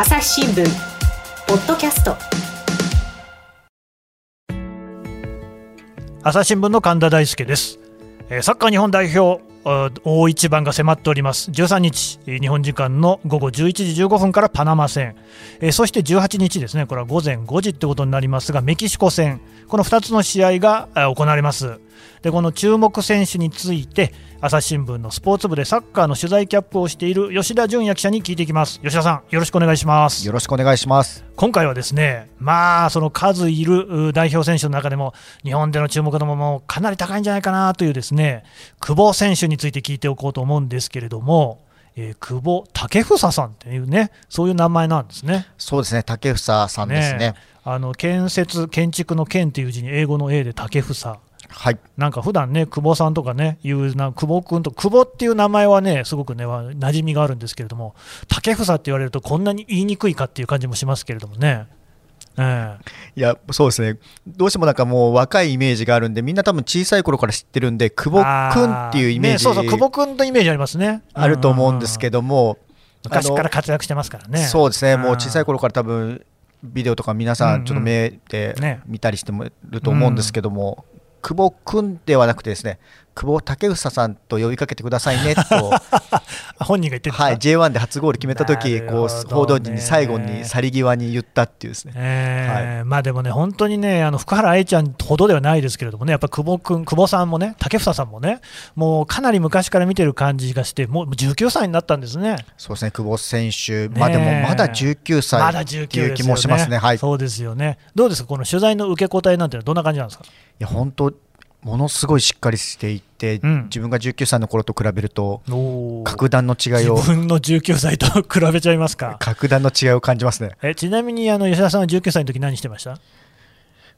朝日新聞ポッドキャスト。朝日新聞の神田大輔です、えーサッカー日本代表大一番が迫っております。13日日本時間の午後11時15分からパナマ戦、えそして18日ですね。これは午前5時ってことになりますがメキシコ戦。この2つの試合が行われます。でこの注目選手について朝日新聞のスポーツ部でサッカーの取材キャップをしている吉田純也記者に聞いていきます吉田さんよろしくお願いしますよろしくお願いします。今回はですね、まあ、その数いるう代表選手の中でも、日本での注目度ももうかなり高いんじゃないかなというですね、久保選手について聞いておこうと思うんですけれども、えー久保建英さんっていうね、そういう名前なんですね。そうですね、竹房さんですね。あの建設、建築の建っていう字に英語の A で建英。はい。なんか普段ね、久保さんとかね、いうな久保君と、久保っていう名前はね、すごくね、わ馴染みがあるんですけれども、建英って言われると、こんなに言いにくいかっていう感じもしますけれどもね。ええいや、そうですね。どうしてもなんかもう若いイメージがあるんで、みんな多分小さい頃から知ってるんで、久保くんっていうイメージ、あねそうそう、久保君のイメージありますね。あると思うんですけど、ども、昔から活躍してますからね。そうですね、もう小さい頃頃から多分ビデオとか皆さんちょっと目でね見たりしてもると思うんですけども、久保くんではなくてですね、久保建英さんと呼びかけてくださいねと、本人が言ってはい、J1 で初ゴール決めた時ね。こう報道陣に最後に去り際に言ったっていうですね。えーまあでもね、本当にね、あの福原愛ちゃんほどではないですけれどもね、やっぱ久保君、久保さんもね、竹房さんもね、もうかなり昔から見てる感じがして、もう19歳になったんですね。そうですね、久保選手、ねまあでもまだ19ま歳だって19いう気もしますね、はい、いそうですよね。どうですか、この取材の受け答えなんてどんな感じなんですか？や本当、ものすごいしっかりしていて、うん。自分が19歳の頃と比べると、格段の違い自を、分の19歳と比べちゃいますか？格段の違いを感じますね。えちなみにあの吉田さんは19歳の時何してました？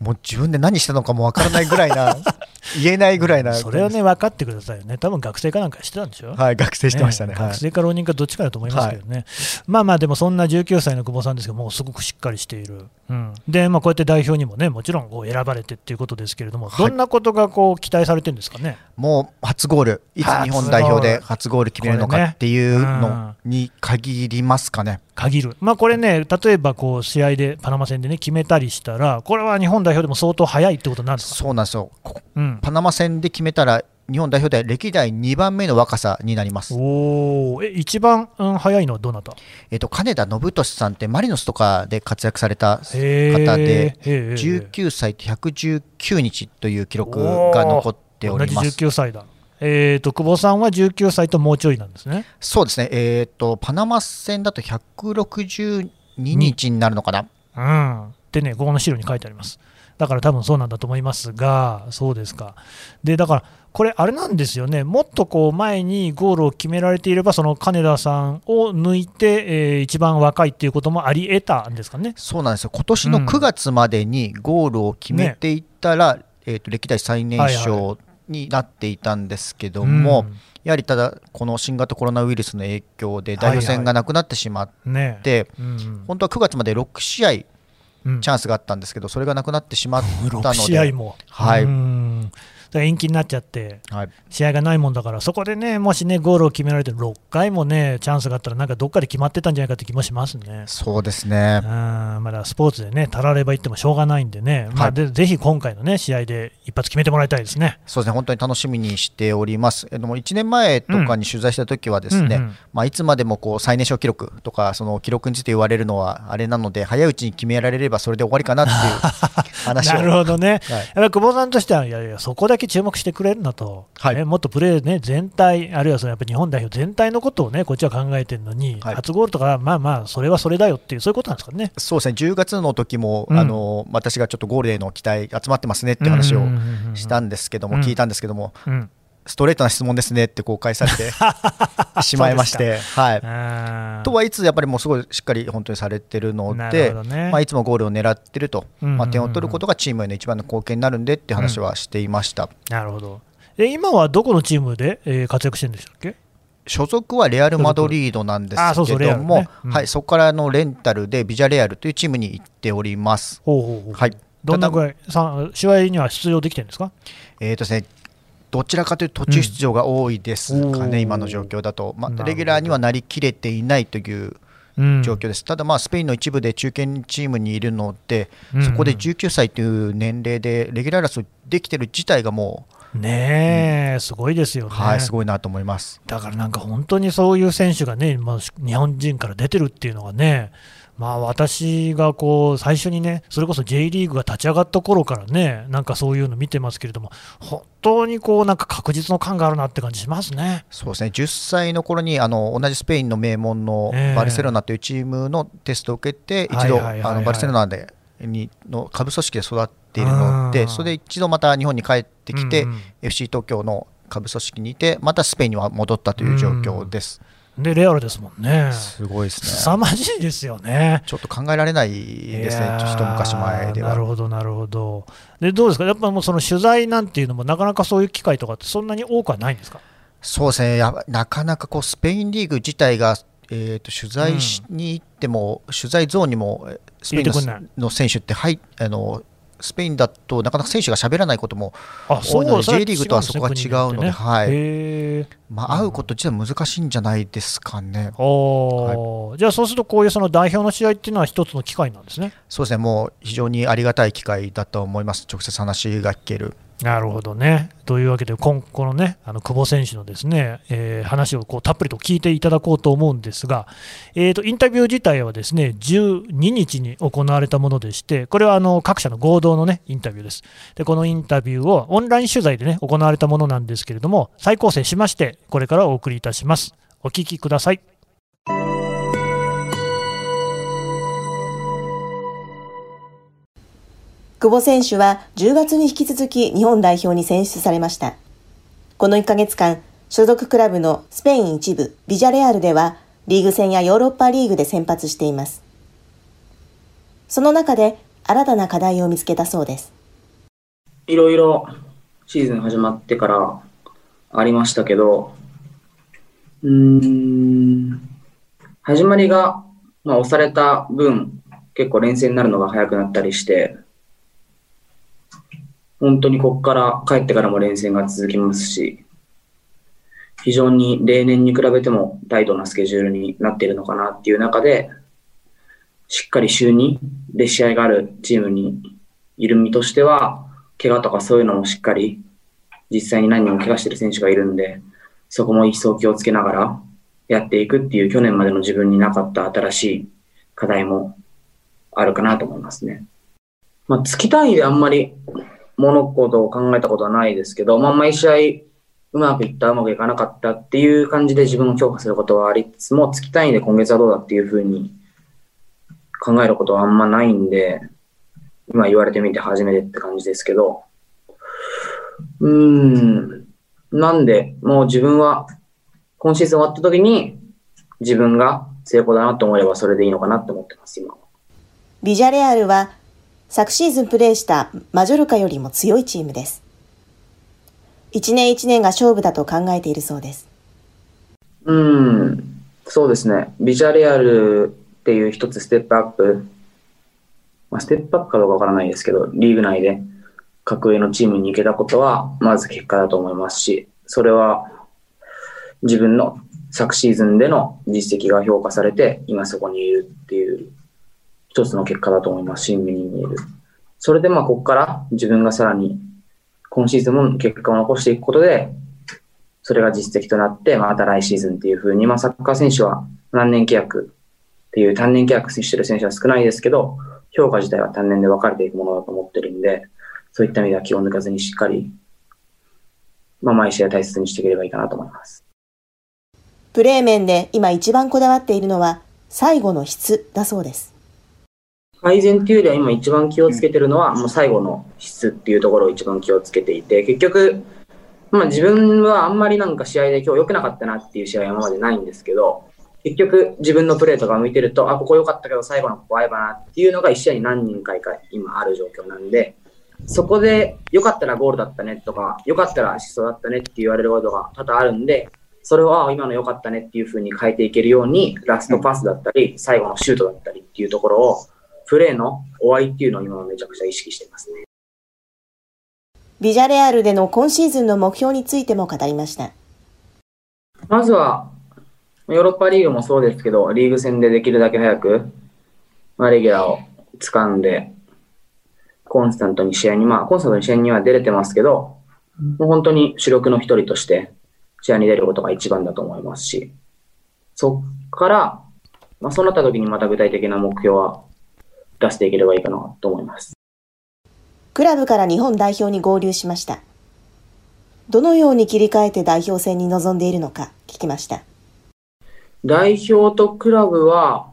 もう自分で何したのかもわからないぐらいな、言えないぐらいな、それをね分かってくださいよね、多分学生かなんかしてたんでしょ、はい、学生してましたね。はい。学生か浪人かどっちかだと思いますけどね、まあまあ、でもそんな19歳の久保さんですけど、もうすごくしっかりしている、うん。でまあ、こうやって代表にもね、もちろんこう選ばれてっていうことですけれども、はい。どんなことがこう期待されてるんですかね？もう初ゴール、いつ日本代表で初ゴール決めるのかっていうのに限りますかね。限る、まあ、これね、例えばこう試合でパナマ戦でね決めたりしたら、これは日本代表でも相当早いってことになるんですか、そうなんですよ。こうん、パナマ戦で決めたら、日本代表では歴代2番目の若さになります。おーえ一番、うん、早いのはどなた？えっと、金田信俊さんってマリノスとかで活躍された方で、へー19歳と119日という記録が残っておりま同じす。19歳だ。えー、と久保さんは19歳ともうちょいなんですね。そうですね、えっと、パナマ戦だと162日になるのかな。うん、でね、ここの資料に書いてあります。だから多分そうなんだと思いますが、そうですか。で、だから、これ、あれなんですよね、もっとこう前にゴールを決められていれば、その金田さんを抜いて、えー一番若いっていうこともあり得たんですかね。そうなんですよ、今年のうん。9月までにゴールを決めていったら、えっと歴代最年はい少になっていたんですけども、やはりただ、この新型コロナウイルスの影響で代表戦がなくなってしまっうん、ねて、うん。本当は9月まで6試合うん。チャンスがあったんですけど、それがなくなってしまったので、6試合も、はい延期になっちゃって、はい、試合がないもんだから、そこでね、もしね、ゴールを決められて6回もね、チャンスがあったら、なんかどっかで決まってたんじゃないかって気もしますね。そうですねうん、まだスポーツでね、たられば言ってもしょうがないんでね、まあ、でぜひ今回のね、試合で一発決めてもらいたいですね。そうですね、本当に楽しみにしております。えでも1年前とかに取材した時はですね、うんうんまあ、いつまでもこう最年少記録とか、その記録について言われるのはあれなので、早いうちに決められればそれで終わりかなっていう話を。なるほどね、はいやっぱり久保さんとしては、いやいや、そこだけ注目してくれるなと、はい。ねもっとプレー、ね、全体、あるいはそのやっぱり日本代表全体のことをね、こっちは考えてるのに、はい。初ゴールとか、まあまあ、それはそれだよっていう、そういうことなんですかね。そうですね、10月の時も、うん。あの私がちょっとゴールへの期待集まってますねって話をしたんですけども、うん。聞いたんですけども、うんストレートな質問ですねって公開されて しまいまして、はい。とはいつやっぱりもうすごいしっかり本当にされてるのなで、ね。まあ、いつもゴールを狙ってると、うんうんうん。まあ、点を取ることがチームへの一番の貢献になるんでって話はしていました、なるほど。え今はどこのチームで、えー活躍してるんでしたっけ？所属はレアル・マドリードなんですけども、ね。うん。はい、そこからのレンタルでビジャレアルというチームに行っております。ほうほうほう。はい、どんなぐらい、さ試合には出場できてるんですか？えーとですね、どちらかというと途中出場が多いですかね、うん。今の状況だと、まあ、レギュラーにはなりきれていないといううん。状況です、ただ、まあ、スペインの一部で中堅チームにいるので、うん。そこで19歳という年齢でレギュラー争いできてる自体がもねえ、すごいですよう、ね。はい、すごいなと思います。だからなんか本当にそういう選手がね、まあ、日本人から出てるっていうのがね、まあ、私がこう最初にね、それこそ J リーグが立ち上がった頃からね、なんかそういうの見てますけれども、本当にこうなんか確実の感があるなって感じしますね。そうですね。10歳の頃にあの同じスペインの名門のええ。バルセロナというチームのテストを受けて、一度バルセロナでにの下部組織で育っているのうん。で、それで一度また日本に帰ってきて、うんうん。FC 東京の下部組織にいて、またスペインには戻ったという状況です。で、レアルですもんね。すごいですね。凄まじいですよね。ちょっと考えられないですね、いやー一昔前では。なるほど、なるほど。で、どうですか、やっぱもうその取材なんていうのも、なかなかそういう機会とかって、そんなに多くはないんですか？そうですね、やばなかなかこうスペインリーグ自体が、えー、と取材しに行っても、取材ゾーンにもえスペインの選手って入あの、スペインだとなかなか選手が喋らないこともあ、多いので、J リーグとはそこが違うので、はい。まあ、会うこと自体難しいんじゃないですかね。おー。じゃあそうすると、こういうその代表の試合っていうのは一つの機会なんですね。そうですね、もう非常にありがたい機会だと思います、直接話が聞ける。なるほどね。というわけで、今このね、あの久保選手のですね、えー話をこうたっぷりと聞いていただこうと思うんですが、えーと、インタビュー自体はですね、12日に行われたものでして、これはあの各社の合同のね、インタビューです。で、このインタビューをオンライン取材でね、行われたものなんですけれども、再構成しまして、これからお送りいたします。お聞きください。久保選手は10月に引き続き日本代表に選出されました。この1ヶ月間、所属クラブのスペイン一部ビジャレアルではリーグ戦やヨーロッパリーグで先発しています。その中で新たな課題を見つけたそうです。いろいろシーズン始まってからありましたけど、うん、始まりが、まあ、押された分、結構連戦になるのが早くなったりして、本当にここから帰ってからも連戦が続きますし、非常に例年に比べてもタイトなスケジュールになっているのかなっていう中で、しっかり週2で試合があるチームにいる身としては、怪我とかそういうのもしっかり、実際に何人も怪我してる選手がいるんで、そこも一層気をつけながらやっていくっていう去年までの自分になかった新しい課題もあるかなと思いますね。まあ、月単位であんまり物事を考えたことはないですけど、まあ、毎試合うまくいった、うまくいかなかったっていう感じで自分を評価することはありつつも、月単位で今月はどうだっていうふうに考えることはあんまないんで、今言われてみて初めてって感じですけど、うん、なんで、もう自分は今シーズン終わった時に自分が成功だなと思えばそれでいいのかなって思ってます、今。ビジャレアルは昨シーズンプレーしたマジョルカよりも強いチームです。一年一年が勝負だと考えているそうです。うん、そうですね。ビジャレアルっていう一つステップアップ、まあ、ステップアップかどうかわからないですけど、リーグ内で格上のチームに行けたことは、まず結果だと思いますし、それは自分の昨シーズンでの実績が評価されて、今そこにいるっていう一つの結果だと思いますし、目に見える。それでまあ、ここから自分がさらに今シーズンも結果を残していくことで、それが実績となって、また来シーズンっていう風に、まあ、サッカー選手は何年契約っていう単年契約してる選手は少ないですけど、評価自体は単年で分かれていくものだと思ってるんで、そういった意味では気を抜かずにしっかり、まあ、毎試合大切にしていければいいかなと思います。プレー面で今一番こだわっているのは最後の質だそうです。改善っていうよりは今一番気をつけてるのは、もう最後の質っていうところを一番気をつけていて、結局、まあ自分はあんまりなんか試合で今日良くなかったなっていう試合は今までないんですけど、結局自分のプレーとかを見てると、あ、ここ良かったけど最後のここ合えばなっていうのが一試合に何人回か今ある状況なんで、そこで良かったらゴールだったねとか、良かったらアシストだったねって言われることが多々あるんで、それをあ今の良かったねっていう風に変えていけるように、ラストパスだったり、最後のシュートだったりっていうところを、プレーの終わりっていうのを今はめちゃくちゃ意識してますね。ビジャレアルでの今シーズンの目標についても語りました。まずは、ヨーロッパリーグもそうですけど、リーグ戦でできるだけ早く、まあ、レギュラーを掴んで、コンスタントに試合に、まあ、コンスタントに試合には出れてますけど、もう本当に主力の一人として試合に出ることが一番だと思いますし、そっから、まあ、そうなった時にまた具体的な目標は出していければいいかなと思います。クラブから日本代表に合流しました。どのように切り替えて代表戦に臨んでいるのか聞きました。代表とクラブは、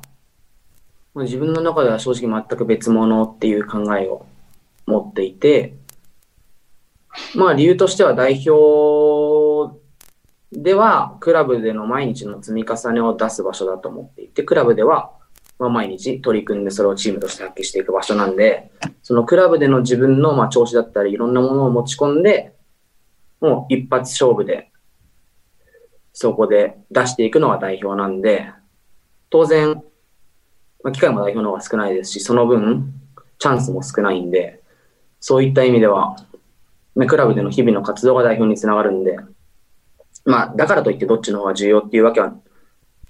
自分の中では正直全く別物っていう考えを持っていて、まあ理由としては代表ではクラブでの毎日の積み重ねを出す場所だと思っていて、クラブではまあ毎日取り組んでそれをチームとして発揮していく場所なんで、そのクラブでの自分のまあ調子だったりいろんなものを持ち込んで、もう一発勝負でそこで出していくのは代表なんで、当然、まあ、機会も代表の方が少ないですし、その分、チャンスも少ないんで、そういった意味では、ね、クラブでの日々の活動が代表につながるんで、まあ、だからといってどっちの方が重要っていうわけは、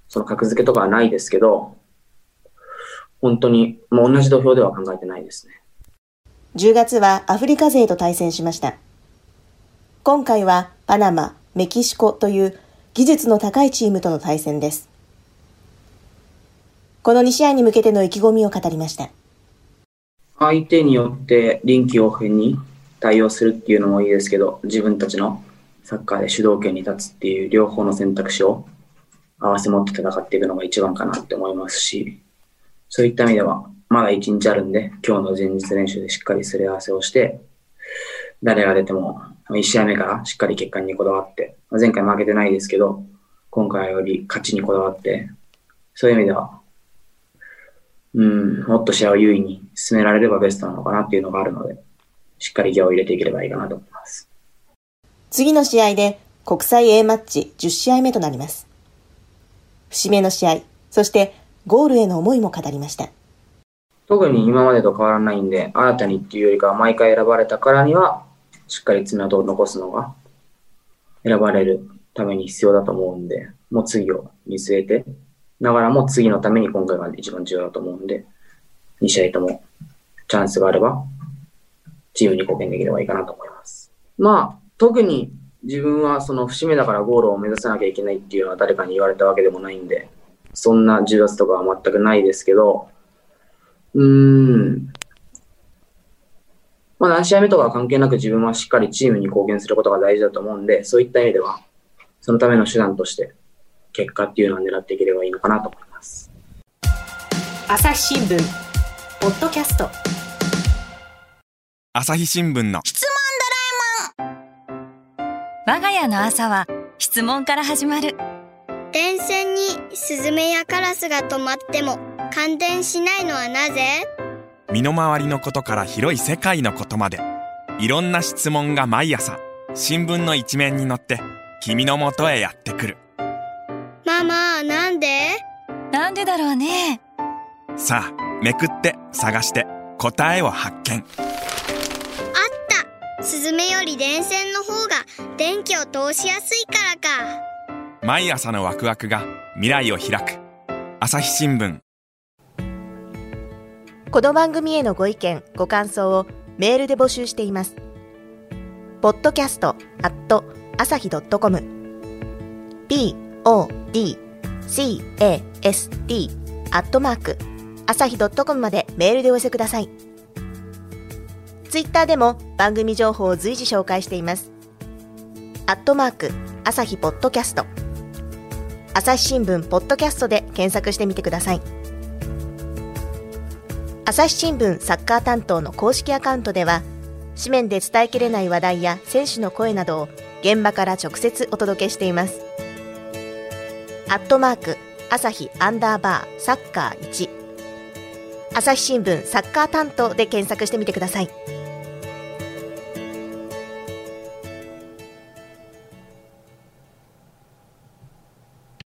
その格付けとかはないですけど、本当に、もう同じ土俵では考えてないですね。10月はアフリカ勢と対戦しました。今回はパナマ、メキシコという技術の高いチームとの対戦です。この2試合に向けての意気込みを語りました。相手によって臨機応変に対応するっていうのもいいですけど、自分たちのサッカーで主導権に立つっていう両方の選択肢を合わせ持って戦っていくのが一番かなって思いますし、そういった意味では、まだ1日あるんで、今日の前日練習でしっかりすり合わせをして、誰が出ても1試合目からしっかり結果にこだわって、前回負けてないですけど、今回より勝ちにこだわって、そういう意味では、うん、もっと試合を優位に進められればベストなのかなっていうのがあるので、しっかりギアを入れていければいいかなと思います。次の試合で国際 A マッチ10試合目となります。節目の試合、そしてゴールへの思いも語りました。特に今までと変わらないんで、新たにっていうよりかは毎回選ばれたからには、しっかり爪痕を残すのが選ばれるために必要だと思うんで、もう次を見据えて、ながらも次のために今回が一番重要だと思うんで、2試合ともチャンスがあれば、チームに貢献できればいいかなと思います。まあ、特に自分はその節目だからゴールを目指さなきゃいけないっていうのは誰かに言われたわけでもないんで、そんな重圧とかは全くないですけど、うーん、まあ、何試合目とかは関係なく自分はしっかりチームに貢献することが大事だと思うんで、そういった意味では、そのための手段として、結果っていうのを狙っていければいいのかなと思います。朝日新聞、ポッドキャスト。朝日新聞の質問ドラえもん。我が家の朝は質問から始まる。電線にスズメやカラスが止まっても感電しないのはなぜ？身の回りのことから広い世界のことまで。いろんな質問が毎朝新聞の一面に載って君のもとへやってくる。ママなんで？なんでだろうね。さあめくって探して答えを発見。あった。スズメより電線の方が電気を通しやすいからか毎朝のワクワクが未来を開く朝日新聞この番組へのご意見、ご感想をメールで募集しています。podcast at 朝日 .com p, o, d, c, a, s, t アットマーク朝日 .com までメールでお寄せください。ツイッターでも番組情報を随時紹介しています。アットマーク朝日ポッドキャスト朝日新聞ポッドキャストで検索してみてください。朝日新聞サッカー担当の公式アカウントでは紙面で伝えきれない話題や選手の声などを現場から直接お届けしていますアットマーク朝日アンダーバーサッカー1朝日新聞サッカー担当で検索してみてください。